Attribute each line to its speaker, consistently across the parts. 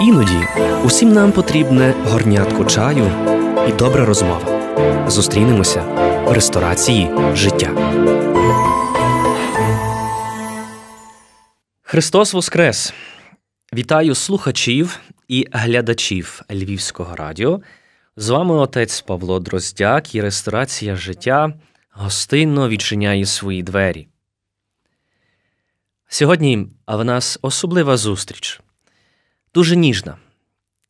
Speaker 1: Іноді усім нам потрібне горнятко чаю і добра розмова. Зустрінемося в ресторації життя. Христос Воскрес! Вітаю слухачів і глядачів Львівського радіо. З вами отець Павло Дроздяк і ресторація життя гостинно відчиняє свої двері. Сьогодні в нас особлива зустріч, дуже ніжна,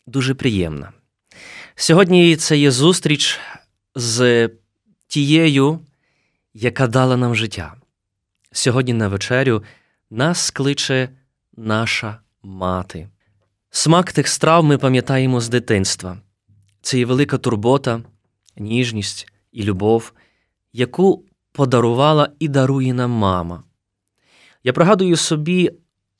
Speaker 1: дуже приємна. Сьогодні це є зустріч з тією, яка дала нам життя. Сьогодні на вечерю нас кличе наша мати. Смак тих страв ми пам'ятаємо з дитинства. Це є велика турбота, ніжність і любов, яку подарувала і дарує нам мама. Я пригадую собі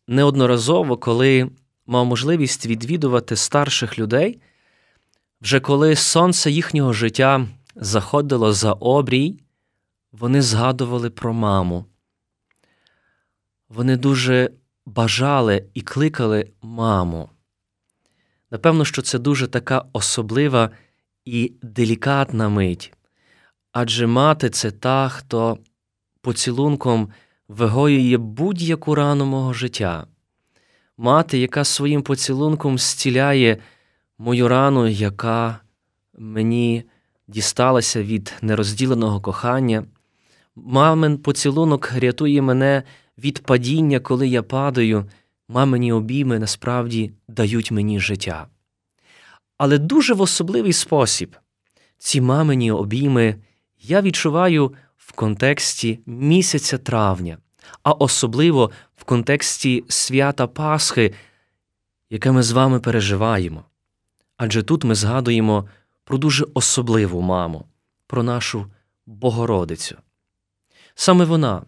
Speaker 1: неодноразово, коли мав можливість відвідувати старших людей, вже коли сонце їхнього життя заходило за обрій, вони згадували про маму. Вони дуже бажали і кликали маму. Напевно, що це дуже така особлива і делікатна мить. Адже мати це та, хто поцілунком вигоює будь-яку рану мого життя. Мати, яка своїм поцілунком зціляє мою рану, яка мені дісталася від нерозділеного кохання. Мамин поцілунок рятує мене від падіння, коли я падаю, мамині обійми насправді дають мені життя. Але дуже в особливий спосіб ці мамині обійми я відчуваю в контексті місяця травня, а особливо в контексті свята Пасхи, яке ми з вами переживаємо. Адже тут ми згадуємо про дуже особливу маму, про нашу Богородицю. Саме вона,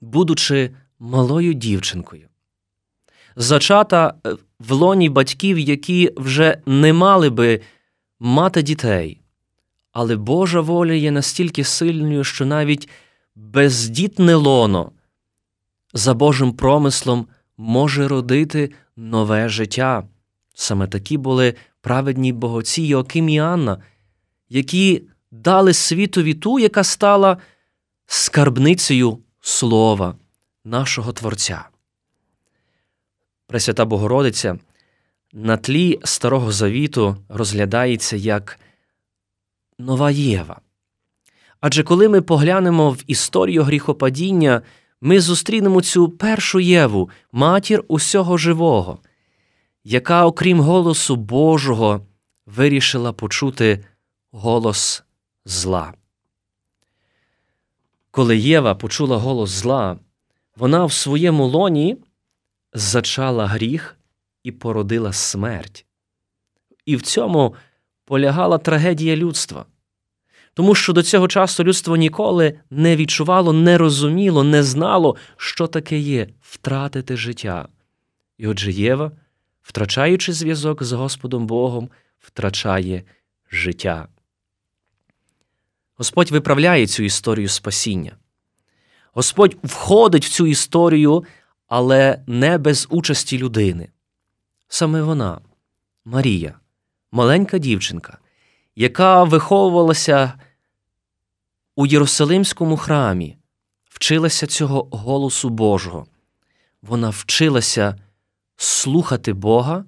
Speaker 1: будучи малою дівчинкою, зачата е, в лоні батьків, які вже не мали би мати дітей, але Божа воля є настільки сильною, що навіть бездітне лоно за Божим промислом може родити нове життя. Саме такі були праведні богоці Йоаким і Анна, які дали світові ту, яка стала скарбницею слова нашого Творця. Пресвята Богородиця на тлі Старого Завіту розглядається як нова Єва. Адже коли ми поглянемо в історію гріхопадіння, ми зустрінемо цю першу Єву, матір усього живого, яка, окрім голосу Божого, вирішила почути голос зла. Коли Єва почула голос зла, вона в своєму лоні зачала гріх і породила смерть. І в цьому полягала трагедія людства. Тому що до цього часу людство ніколи не відчувало, не розуміло, не знало, що таке є втратити життя. І отже Єва, втрачаючи зв'язок з Господом Богом, втрачає життя. Господь виправляє цю історію спасіння. Господь входить в цю історію, але не без участі людини. Саме вона, Марія, маленька дівчинка, яка виховувалася у Єрусалимському храмі, вчилася цього голосу Божого. Вона вчилася слухати Бога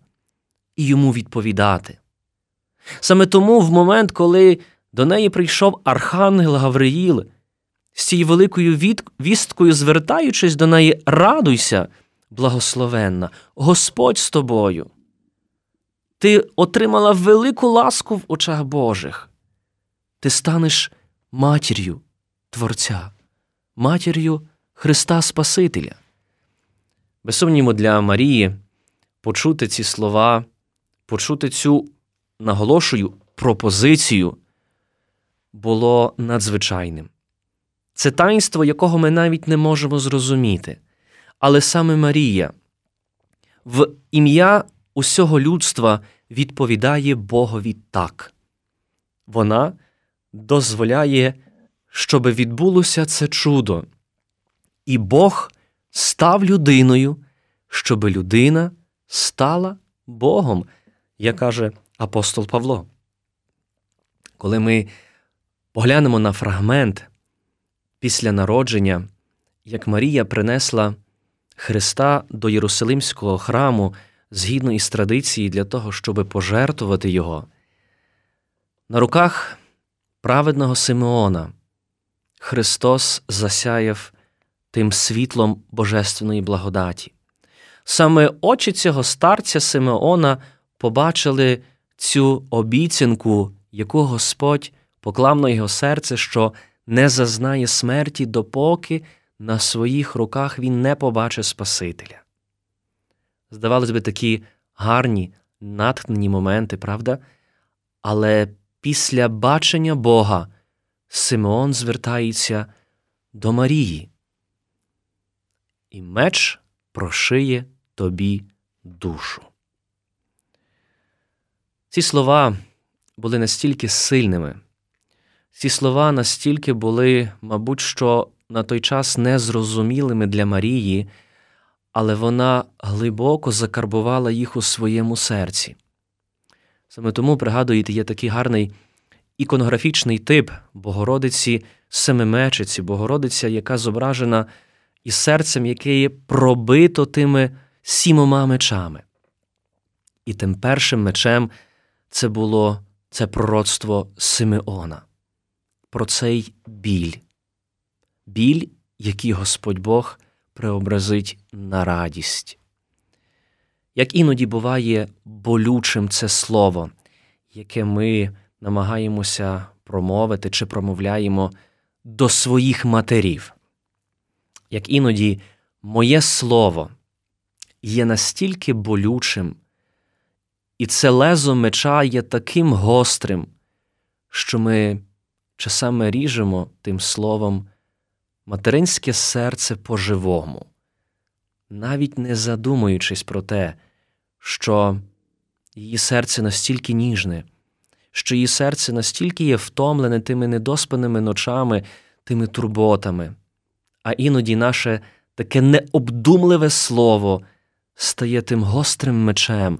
Speaker 1: і йому відповідати. Саме тому, в момент, коли до неї прийшов Архангел Гавриїл, з цією великою вісткою, звертаючись до неї, радуйся, благословенна, Господь з тобою. Ти отримала велику ласку в очах Божих. Ти станеш матір'ю Творця, матір'ю Христа Спасителя. Без сумніву, для Марії почути ці слова, почути цю наголошую пропозицію було надзвичайним. Це таїнство, якого ми навіть не можемо зрозуміти. Але саме Марія в ім'я усього людства відповідає Богові так. Вона дозволяє, щоб відбулося це чудо. І Бог став людиною, щоб людина стала Богом, як каже апостол Павло. Коли ми поглянемо на фрагмент після народження, як Марія принесла Христа до Єрусалимського храму згідно із традиції для того, щоб пожертвувати Його, на руках праведного Симеона Христос засяяв тим світлом божественної благодаті. Саме очі цього старця Симеона побачили цю обіцянку, яку Господь поклав на його серце, що не зазнає смерті, допоки на своїх руках він не побачить Спасителя. Здавалось би, такі гарні, натхнені моменти, правда? Але після бачення Бога Симеон звертається до Марії. І меч прошиє тобі душу. Ці слова були настільки сильними, ці слова настільки були, мабуть, що на той час незрозумілими для Марії, але вона глибоко закарбувала їх у своєму серці. Саме тому, пригадуєте, є такий гарний іконографічний тип Богородиці Семимечиці, Богородиця, яка зображена із серцем, яке є пробито тими сімома мечами. І тим першим мечем це було це пророцтво Симеона, про цей біль, біль, який Господь Бог преобразить на радість. Як іноді буває болючим це слово, яке ми намагаємося промовити чи промовляємо до своїх матерів. Як іноді моє слово є настільки болючим, і це лезо меча є таким гострим, що ми часами ріжемо тим словом материнське серце по-живому, навіть не задумуючись про те, що її серце настільки ніжне, що її серце настільки є втомлене тими недоспаними ночами, тими турботами, а іноді наше таке необдумливе слово стає тим гострим мечем,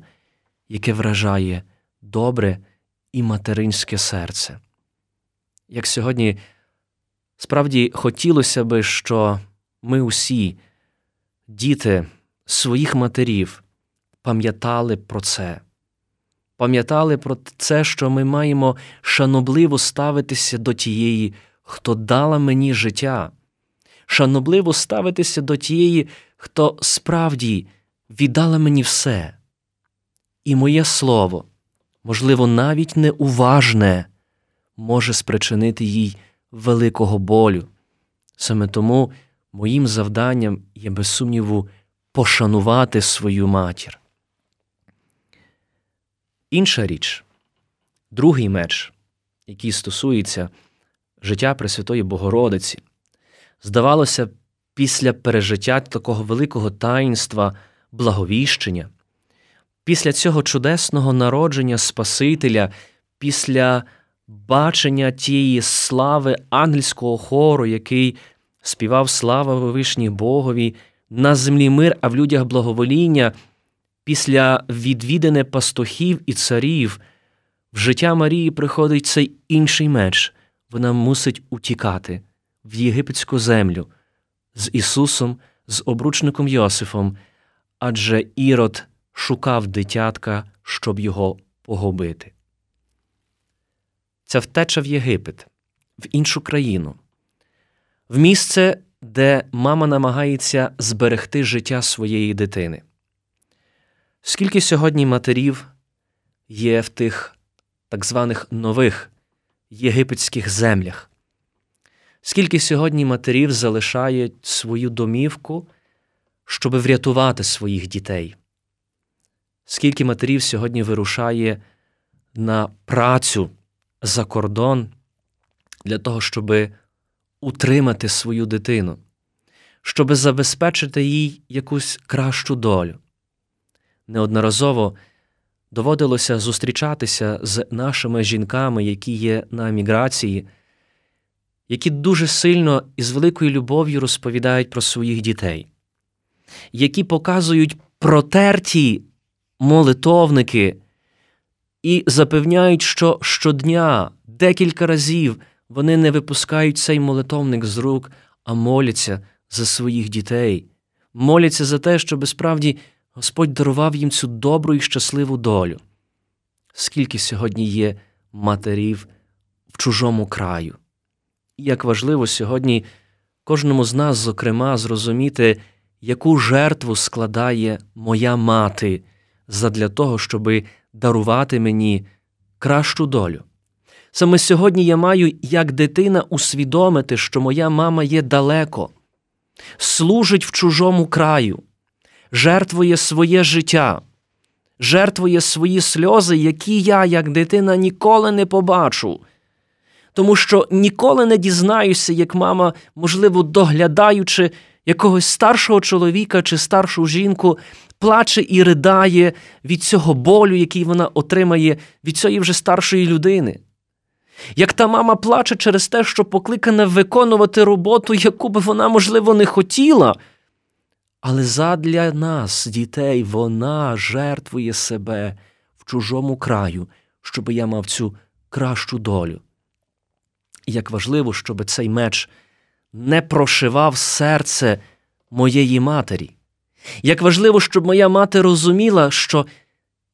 Speaker 1: яке вражає добре і материнське серце. Як сьогодні справді хотілося би, що ми усі, діти своїх матерів, пам'ятали про це, пам'ятали про це, що ми маємо шанобливо ставитися до тієї, хто дала мені життя, шанобливо ставитися до тієї, хто справді віддала мені все. І моє слово, можливо, навіть неуважне, може спричинити їй великого болю. Саме тому моїм завданням є, без сумніву, пошанувати свою матір. Інша річ, другий меч, який стосується життя Пресвятої Богородиці, здавалося, після пережиття такого великого таїнства, благовіщення, після цього чудесного народження Спасителя, після бачення тієї слави ангельського хору, який співав слава вишній Богові, на землі мир, а в людях благовоління, після відвідане пастухів і царів, в життя Марії приходить цей інший меч. Вона мусить утікати в єгипетську землю з Ісусом, з обручником Йосифом, адже Ірод шукав дитятка, щоб його погубити. Ця втеча в Єгипет, в іншу країну, в місце, де мама намагається зберегти життя своєї дитини. Скільки сьогодні матерів є в тих так званих нових єгипетських землях? Скільки сьогодні матерів залишають свою домівку, щоб врятувати своїх дітей? Скільки матерів сьогодні вирушає на працю за кордон для того, щоб утримати свою дитину, щоб забезпечити їй якусь кращу долю? Неодноразово доводилося зустрічатися з нашими жінками, які є на еміграції, які дуже сильно і з великою любов'ю розповідають про своїх дітей, які показують протерті молитовники і запевняють, що щодня, декілька разів вони не випускають цей молитовник з рук, а моляться за своїх дітей, моляться за те, щоб справді Господь дарував їм цю добру і щасливу долю. Скільки сьогодні є матерів в чужому краю? І як важливо сьогодні кожному з нас, зокрема, зрозуміти, яку жертву складає моя мати задля того, щоби дарувати мені кращу долю. Саме сьогодні я маю, як дитина, усвідомити, що моя мама є далеко, служить в чужому краю, жертвує своє життя, жертвує свої сльози, які я, як дитина, ніколи не побачу. Тому що ніколи не дізнаюся, як мама, можливо, доглядаючи якогось старшого чоловіка чи старшу жінку, плаче і ридає від цього болю, який вона отримає від цієї вже старшої людини. Як та мама плаче через те, що покликана виконувати роботу, яку би вона, можливо, не хотіла, але задля нас, дітей, вона жертвує себе в чужому краю, щоб я мав цю кращу долю. І як важливо, щоб цей меч не прошивав серце моєї матері. Як важливо, щоб моя мати розуміла, що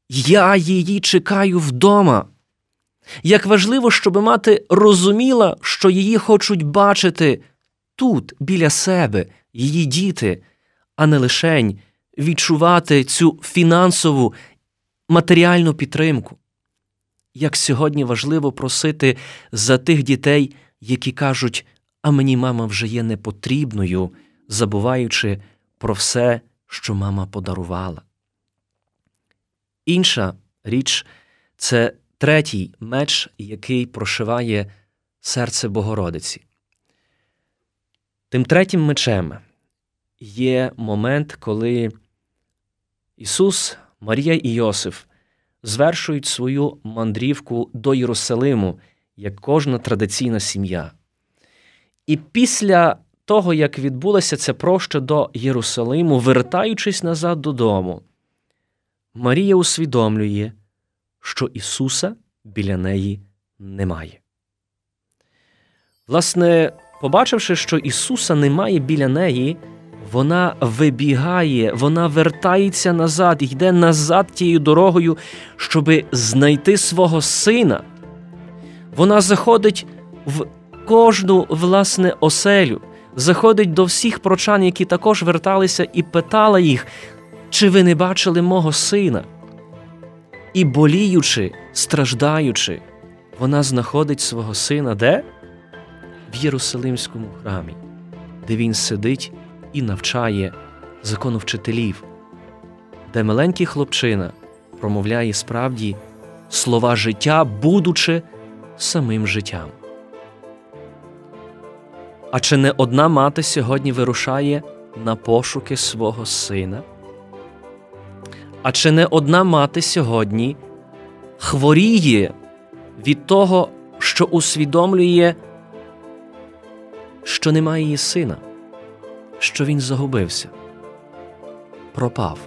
Speaker 1: я її чекаю вдома. Як важливо, щоб мати розуміла, що її хочуть бачити тут, біля себе, її діти, а не лишень відчувати цю фінансову матеріальну підтримку. Як сьогодні важливо просити за тих дітей, які кажуть, а мені мама вже є непотрібною, забуваючи про все, що мама подарувала. Інша річ це третій меч, який прошиває серце Богородиці. Тим третім мечем є момент, коли Ісус, Марія і Йосиф звершують свою мандрівку до Єрусалиму, як кожна традиційна сім'я. І після того, як відбулася ця проща до Єрусалиму, вертаючись назад додому, Марія усвідомлює, що Ісуса біля неї немає. Власне, побачивши, що Ісуса немає біля неї, вона вибігає, вона вертається назад, йде назад тією дорогою, щоби знайти свого сина. Вона заходить в кожну власне оселю, заходить до всіх прочан, які також верталися, і питала їх, чи ви не бачили мого сина? І боліючи, страждаючи, вона знаходить свого сина де? В Єрусалимському храмі, де він сидить і навчає закону вчителів, де маленький хлопчина промовляє справді слова життя, будучи самим життям. А чи не одна мати сьогодні вирушає на пошуки свого сина? А чи не одна мати сьогодні хворіє від того, що усвідомлює, що немає її сина, що він загубився, пропав?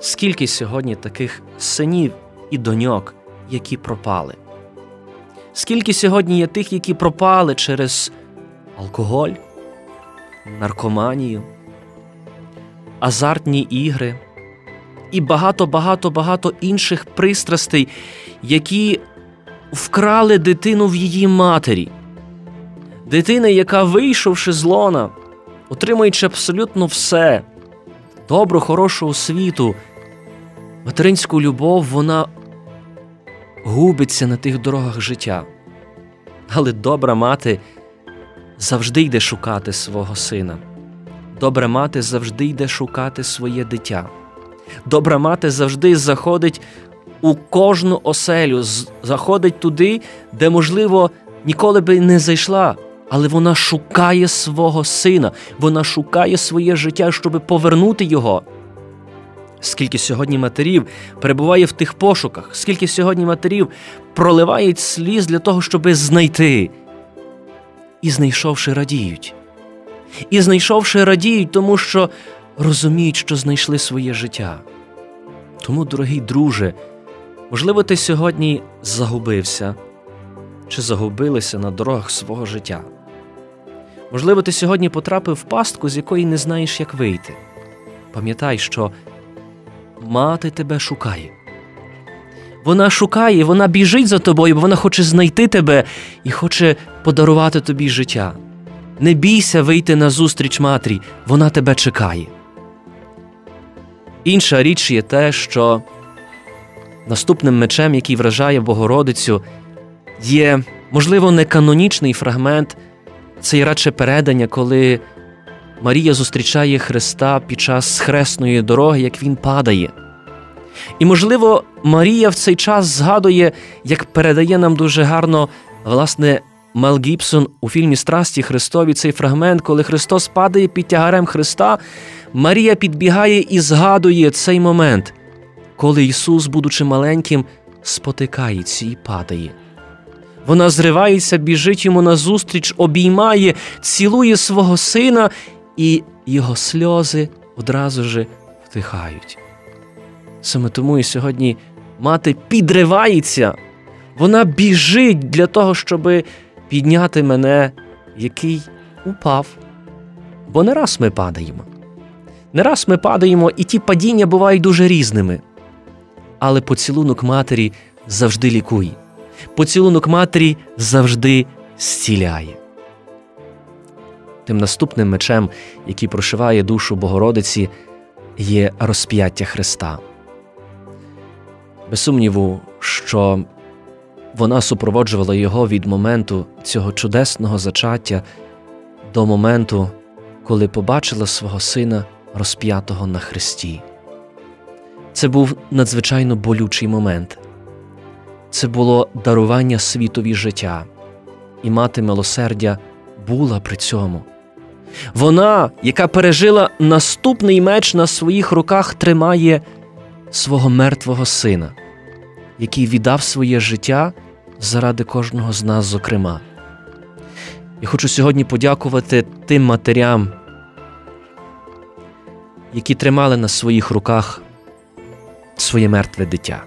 Speaker 1: Скільки сьогодні таких синів і доньок, які пропали? Скільки сьогодні є тих, які пропали через алкоголь, наркоманію, азартні ігри і багато, багато, багато інших пристрастей, які вкрали дитину в її матері, дитина, яка, вийшовши з лона, отримуючи абсолютно все, добру, хорошу освіту, материнську любов, вона губиться на тих дорогах життя. Але добра мати завжди йде шукати свого сина. Добра мати завжди йде шукати своє дитя. Добра мати завжди заходить у кожну оселю, заходить туди, де, можливо, ніколи би не зайшла, але вона шукає свого сина, вона шукає своє життя, щоб повернути його. Скільки сьогодні матерів перебуває в тих пошуках, скільки сьогодні матерів проливають сліз для того, щоб знайти і знайшовши радіють. І знайшовши радіють, тому що розуміють, що знайшли своє життя. Тому, дорогий друже, можливо, ти сьогодні загубився чи загубилися на дорогах свого життя. Можливо, ти сьогодні потрапив в пастку, з якої не знаєш, як вийти. Пам'ятай, що мати тебе шукає. Вона шукає, вона біжить за тобою, бо вона хоче знайти тебе і хоче подарувати тобі життя. Не бійся вийти на зустріч матері, вона тебе чекає. Інша річ є те, що наступним мечем, який вражає Богородицю, є, можливо, не канонічний фрагмент, це є радше передання, коли Марія зустрічає Христа під час хресної дороги, як Він падає. І, можливо, Марія в цей час згадує, як передає нам дуже гарно, власне, Мел Гібсон у фільмі Страсті Христові цей фрагмент, коли Христос падає під тягарем Христа, Марія підбігає і згадує цей момент, коли Ісус, будучи маленьким, спотикається і падає. Вона зривається, біжить йому назустріч, обіймає, цілує свого сина, і його сльози одразу ж втихають. Саме тому і сьогодні мати підривається, вона біжить для того, щоб підняти мене, який упав. Бо не раз ми падаємо. Не раз ми падаємо, і ті падіння бувають дуже різними. Але поцілунок матері завжди лікує. Поцілунок матері завжди зціляє. Тим наступним мечем, який прошиває душу Богородиці, є розп'яття Христа. Без сумніву, що вона супроводжувала його від моменту цього чудесного зачаття до моменту, коли побачила свого сина розп'ятого на хресті. Це був надзвичайно болючий момент. Це було дарування світові життя, і мати милосердя була при цьому. Вона, яка пережила наступний меч на своїх руках, тримає свого мертвого сина, який віддав своє життя заради кожного з нас, зокрема. Я хочу сьогодні подякувати тим матерям, які тримали на своїх руках своє мертве дитя.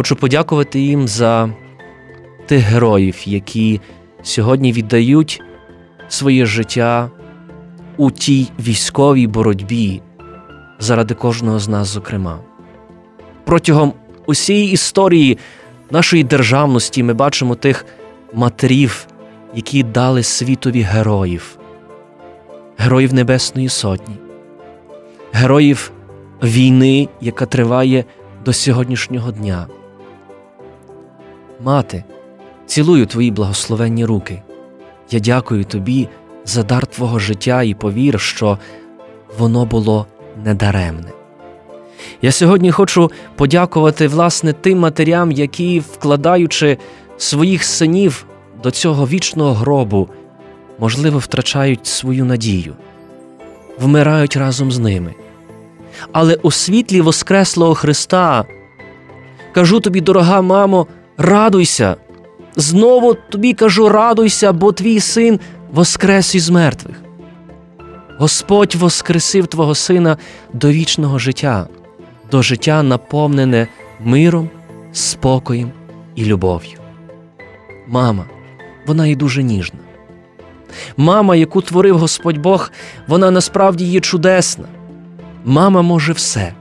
Speaker 1: Хочу подякувати їм за тих героїв, які сьогодні віддають своє життя у тій військовій боротьбі заради кожного з нас, зокрема. Протягом усієї історії нашої державності ми бачимо тих матерів, які дали світові героїв, героїв Небесної Сотні, героїв війни, яка триває до сьогоднішнього дня. Мати, цілую твої благословенні руки. Я дякую тобі за дар Твого життя і повір, що воно було недаремне. Я сьогодні хочу подякувати власне тим матерям, які, вкладаючи своїх синів до цього вічного гробу, можливо, втрачають свою надію, вмирають разом з ними. Але у світлі Воскреслого Христа кажу тобі, дорога мамо, радуйся. Знову тобі кажу, радуйся, бо твій син воскрес із мертвих. Господь воскресив Твого Сина до вічного життя, до життя, наповнене миром, спокоєм і любов'ю. Мама, вона і дуже ніжна. Мама, яку творив Господь Бог, вона насправді є чудесна. Мама може все.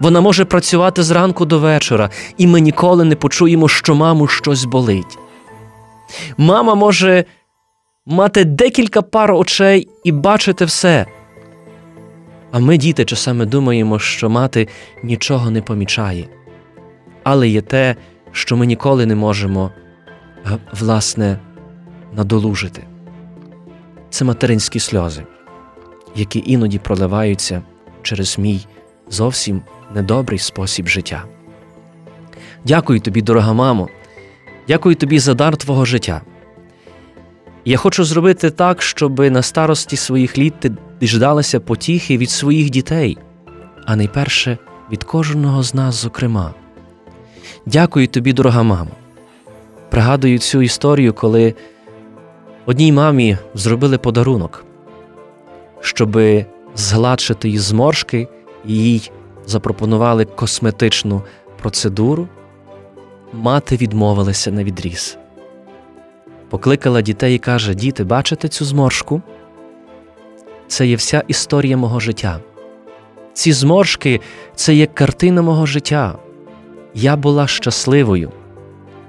Speaker 1: Вона може працювати зранку до вечора, і ми ніколи не почуємо, що маму щось болить. Мама може мати декілька пар очей і бачити все. А ми, діти, часами думаємо, що мати нічого не помічає. Але є те, що ми ніколи не можемо, власне, надолужити. Це материнські сльози, які іноді проливаються через мій зовсім недобрий спосіб життя. Дякую тобі, дорога мамо, дякую тобі за дар твого життя. Я хочу зробити так, щоб на старості своїх літ ти діждалася потіхи від своїх дітей, а найперше від кожного з нас, зокрема. Дякую тобі, дорога мамо. Пригадую цю історію, коли одній мамі зробили подарунок, щоби згладшити її зморшки їй запропонували косметичну процедуру, мати відмовилася на відріз. Покликала дітей і каже: Діти, бачите цю зморшку? Це є вся історія мого життя. Ці зморшки це є картина мого життя. Я була щасливою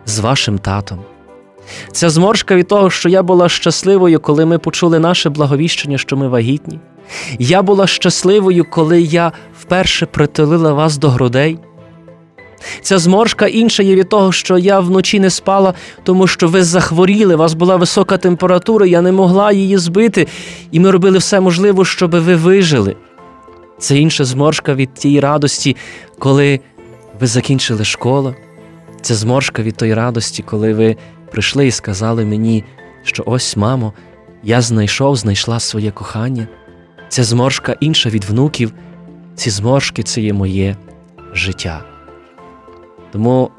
Speaker 1: з вашим татом. Ця зморшка від того, що я була щасливою, коли ми почули наше благовіщення, що ми вагітні. Я була щасливою, коли я вперше притулила вас до грудей. Ця зморшка інша є від того, що я вночі не спала, тому що ви захворіли, у вас була висока температура, я не могла її збити, і ми робили все можливе, щоб ви вижили. Це інша зморшка від тієї радості, коли ви закінчили школу. Це зморшка від тої радості, коли ви прийшли і сказали мені, що ось, мамо, я знайшов, знайшла своє кохання. Ця зморшка інша від внуків, ці зморшки це є моє життя. Тому,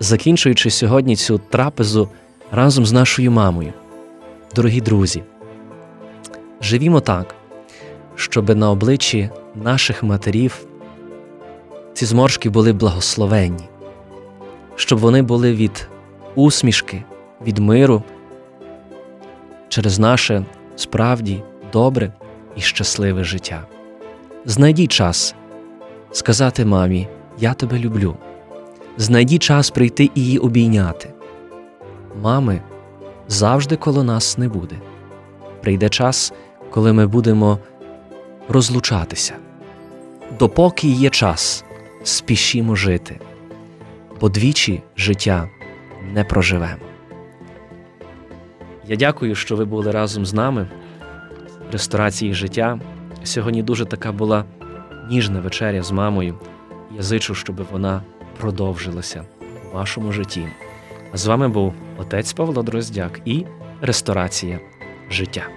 Speaker 1: закінчуючи сьогодні цю трапезу разом з нашою мамою, дорогі друзі, живімо так, щоб на обличчі наших матерів ці зморшки були благословенні, щоб вони були від усмішки, від миру через наше справді добре і щасливе життя. Знайдіть час сказати мамі, я тебе люблю. Знайдіть час прийти і її обійняти. Мами завжди коло нас не буде. Прийде час, коли ми будемо розлучатися. Допоки є час, спішімо жити, бо двічі життя не проживемо. Я дякую, що ви були разом з нами ресторації життя. Сьогодні дуже така була ніжна вечеря з мамою. Я зичу, щоб вона продовжилася у вашому житті. А з вами був отець Павло Дроздяк і ресторація життя.